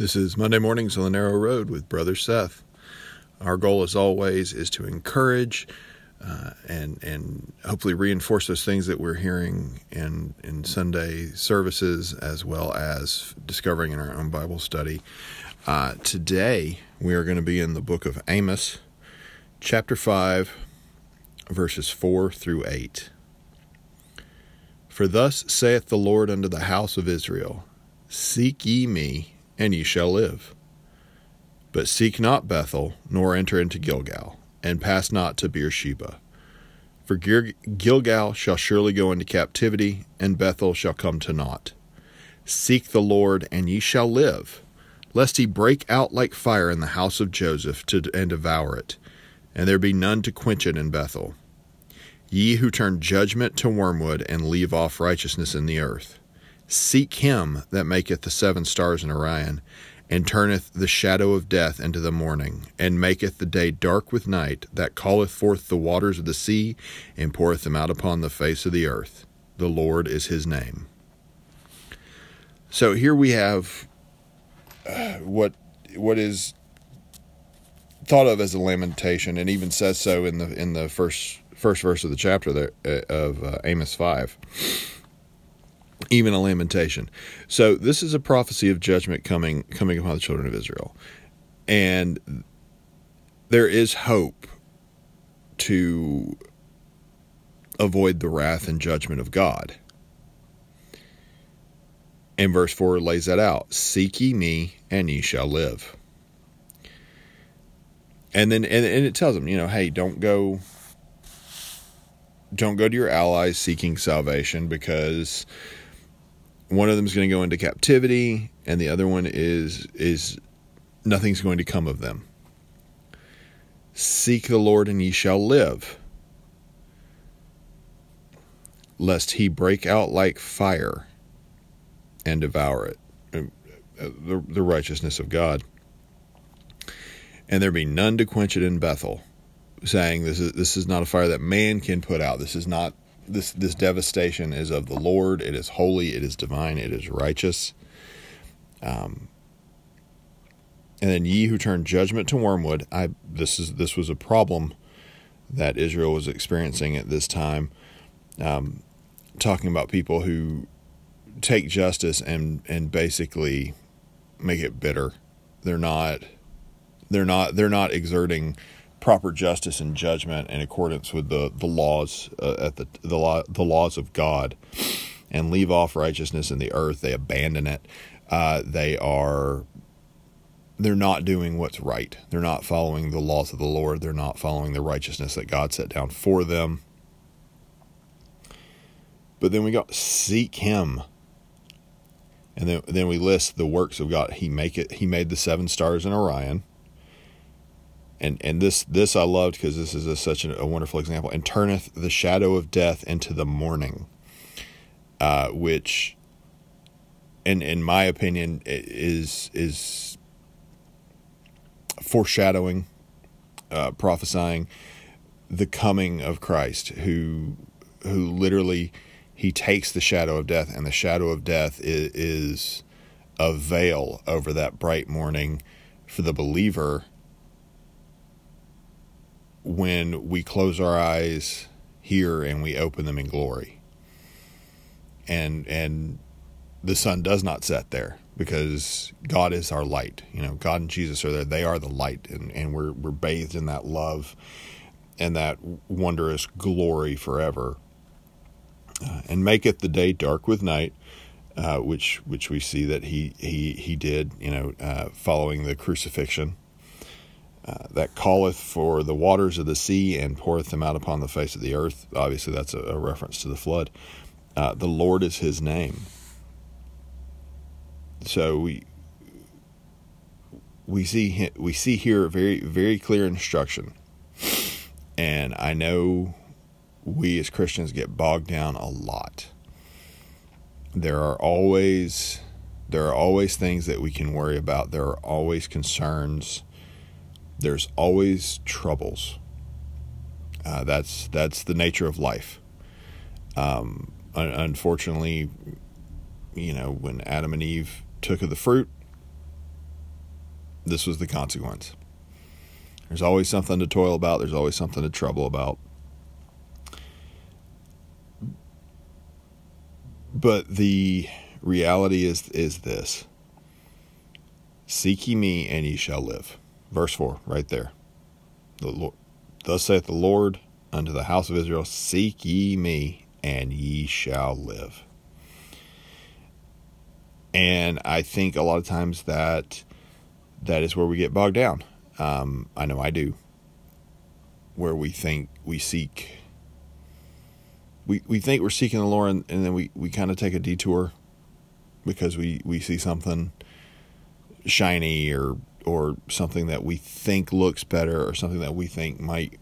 This is Monday Mornings on the Narrow Road with Brother Seth. Our goal, as always, is to encourage uh, and and hopefully reinforce those things that we're hearing in in Sunday services, as well as discovering in our own Bible study. Uh, today, we are going to be in the book of Amos, chapter five, verses four through eight. For thus saith the Lord unto the house of Israel: Seek ye me and ye shall live. But seek not Bethel, nor enter into Gilgal, and pass not to Beersheba. For Gilgal shall surely go into captivity, and Bethel shall come to naught. Seek the Lord, and ye shall live, lest he break out like fire in the house of Joseph to, and devour it, and there be none to quench it in Bethel. Ye who turn judgment to wormwood and leave off righteousness in the earth. Seek him that maketh the seven stars in Orion, and turneth the shadow of death into the morning, and maketh the day dark with night, that calleth forth the waters of the sea, and poureth them out upon the face of the earth. The Lord is his name. So here we have uh, what what is thought of as a lamentation, and even says so in the in the first first verse of the chapter there, uh, of uh, Amos five even a lamentation. So this is a prophecy of judgment coming coming upon the children of Israel. And there is hope to avoid the wrath and judgment of God. And verse 4 lays that out Seek ye me, and ye shall live. And then and, and it tells them, you know, hey, don't go don't go to your allies seeking salvation because one of them is going to go into captivity and the other one is is nothing's going to come of them. Seek the lord and ye shall live lest he break out like fire and devour it uh, the, the righteousness of god. And there be none to quench it in bethel saying this is this is not a fire that man can put out. This is not this this devastation is of the Lord. It is holy. It is divine. It is righteous. Um, and then ye who turn judgment to wormwood. I this is this was a problem that Israel was experiencing at this time. Um, talking about people who take justice and and basically make it bitter. They're not they're not they're not exerting proper justice and judgment in accordance with the the laws uh, at the the law the laws of God, and leave off righteousness in the earth. They abandon it. Uh, they are they're not doing what's right. They're not following the laws of the Lord. They're not following the righteousness that God set down for them. But then we got seek Him. And then, then we list the works of God. He make it. He made the seven stars in Orion and and this this I loved because this is a, such a, wonderful example. And turneth the shadow of death into the morning, uh, which, in in my opinion, is is foreshadowing, uh, prophesying the coming of Christ, who who literally he takes the shadow of death, and the shadow of death is, is a veil over that bright morning for the believer when we close our eyes here and we open them in glory. And and the sun does not set there because God is our light. You know, God and Jesus are there. They are the light and, and we're we're bathed in that love and that wondrous glory forever. Uh, and maketh the day dark with night, uh, which which we see that he he he did, you know, uh, following the crucifixion uh, that calleth for the waters of the sea and poureth them out upon the face of the earth. Obviously, that's a, a reference to the flood. Uh, the Lord is his name. So we we see we see here very very clear instruction, and I know we as Christians get bogged down a lot. There are always there are always things that we can worry about. There are always concerns there's always troubles. Uh, that's that's the nature of life. Um, un- unfortunately, you know, when Adam and Eve took of the fruit, this was the consequence. There's always something to toil about, there's always something to trouble about. But the reality is is this. Seek ye me and ye shall live. Verse 4, right there. The Lord, Thus saith the Lord unto the house of Israel, Seek ye me and ye shall live. And I think a lot of times that that is where we get bogged down. Um, I know I do. Where we think we seek, we, we think we're seeking the Lord, and, and then we, we kind of take a detour because we, we see something shiny or or something that we think looks better or something that we think might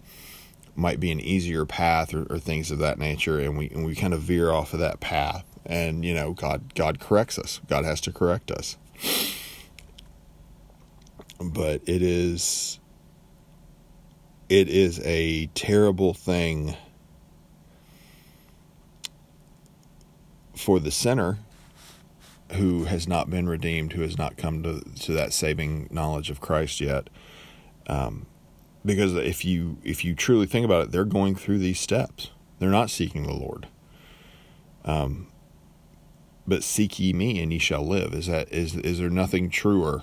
might be an easier path or, or things of that nature and we and we kind of veer off of that path and you know God God corrects us. God has to correct us. But it is it is a terrible thing for the sinner who has not been redeemed, who has not come to, to that saving knowledge of Christ yet. Um, because if you if you truly think about it, they're going through these steps. They're not seeking the Lord. Um, but seek ye me and ye shall live. Is that is is there nothing truer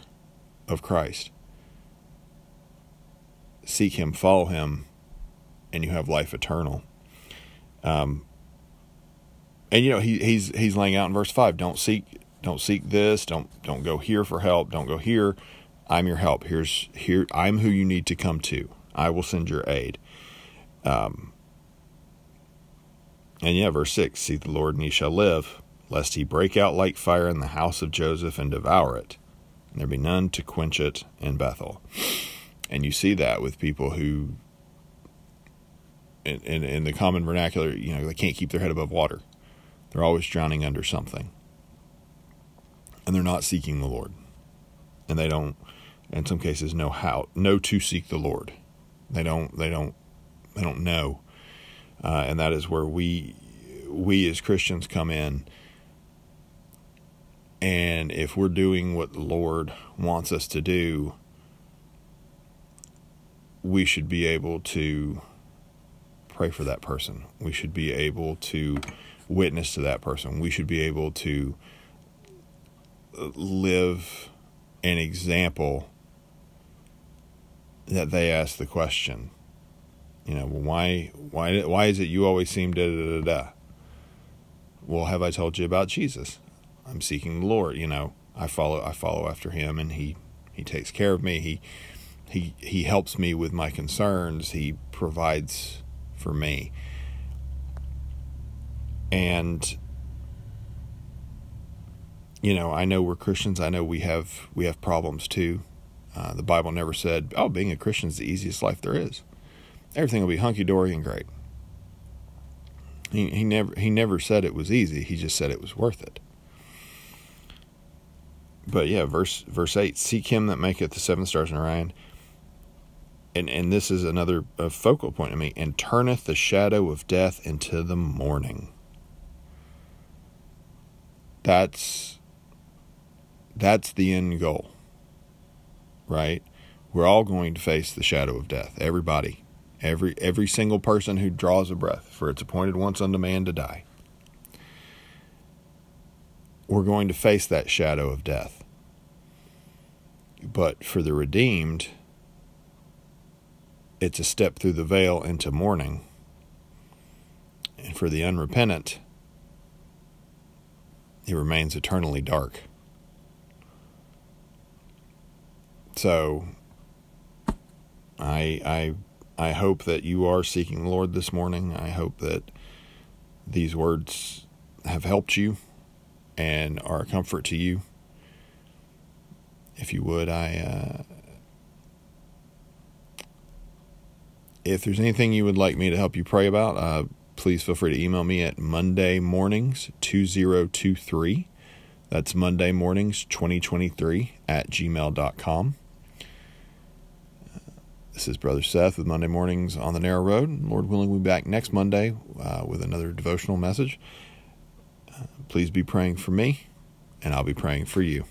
of Christ? Seek him, follow him, and you have life eternal. Um, and you know he, he's he's laying out in verse five. Don't seek don't seek this. Don't don't go here for help. Don't go here. I'm your help. Here's here. I'm who you need to come to. I will send your aid. Um, and yeah, verse six: See the Lord, and he shall live lest he break out like fire in the house of Joseph and devour it, and there be none to quench it in Bethel. And you see that with people who, in, in, in the common vernacular, you know, they can't keep their head above water. They're always drowning under something. And they're not seeking the Lord. And they don't, in some cases, know how, know to seek the Lord. They don't, they don't, they don't know. Uh, and that is where we, we as Christians come in and if we're doing what the Lord wants us to do, we should be able to pray for that person. We should be able to witness to that person. We should be able to live an example that they ask the question. You know, why why why is it you always seem da da da da? Well, have I told you about Jesus? I'm seeking the Lord. You know, I follow I follow after Him, and He He takes care of me. He He He helps me with my concerns. He provides for me, and you know, I know we're Christians. I know we have we have problems too. Uh, the Bible never said, "Oh, being a Christian is the easiest life there is." Everything will be hunky dory and great. He, he never he never said it was easy. He just said it was worth it but yeah, verse verse eight: Seek him that maketh the seven stars in Orion. And and this is another focal point to me. And turneth the shadow of death into the morning. That's that's the end goal. Right? We're all going to face the shadow of death. Everybody. Every every single person who draws a breath, for it's appointed once unto man to die we're going to face that shadow of death. But for the redeemed, it's a step through the veil into morning. And for the unrepentant, it remains eternally dark. So I I I hope that you are seeking the Lord this morning. I hope that these words have helped you and are a comfort to you. If you would, I. Uh, if there's anything you would like me to help you pray about, uh, please feel free to email me at Monday mornings 2023. That's Monday mornings 2023 at gmail.com. This is Brother Seth with Monday Mornings on the Narrow Road. Lord willing, we'll be back next Monday uh, with another devotional message. Please be praying for me, and I'll be praying for you.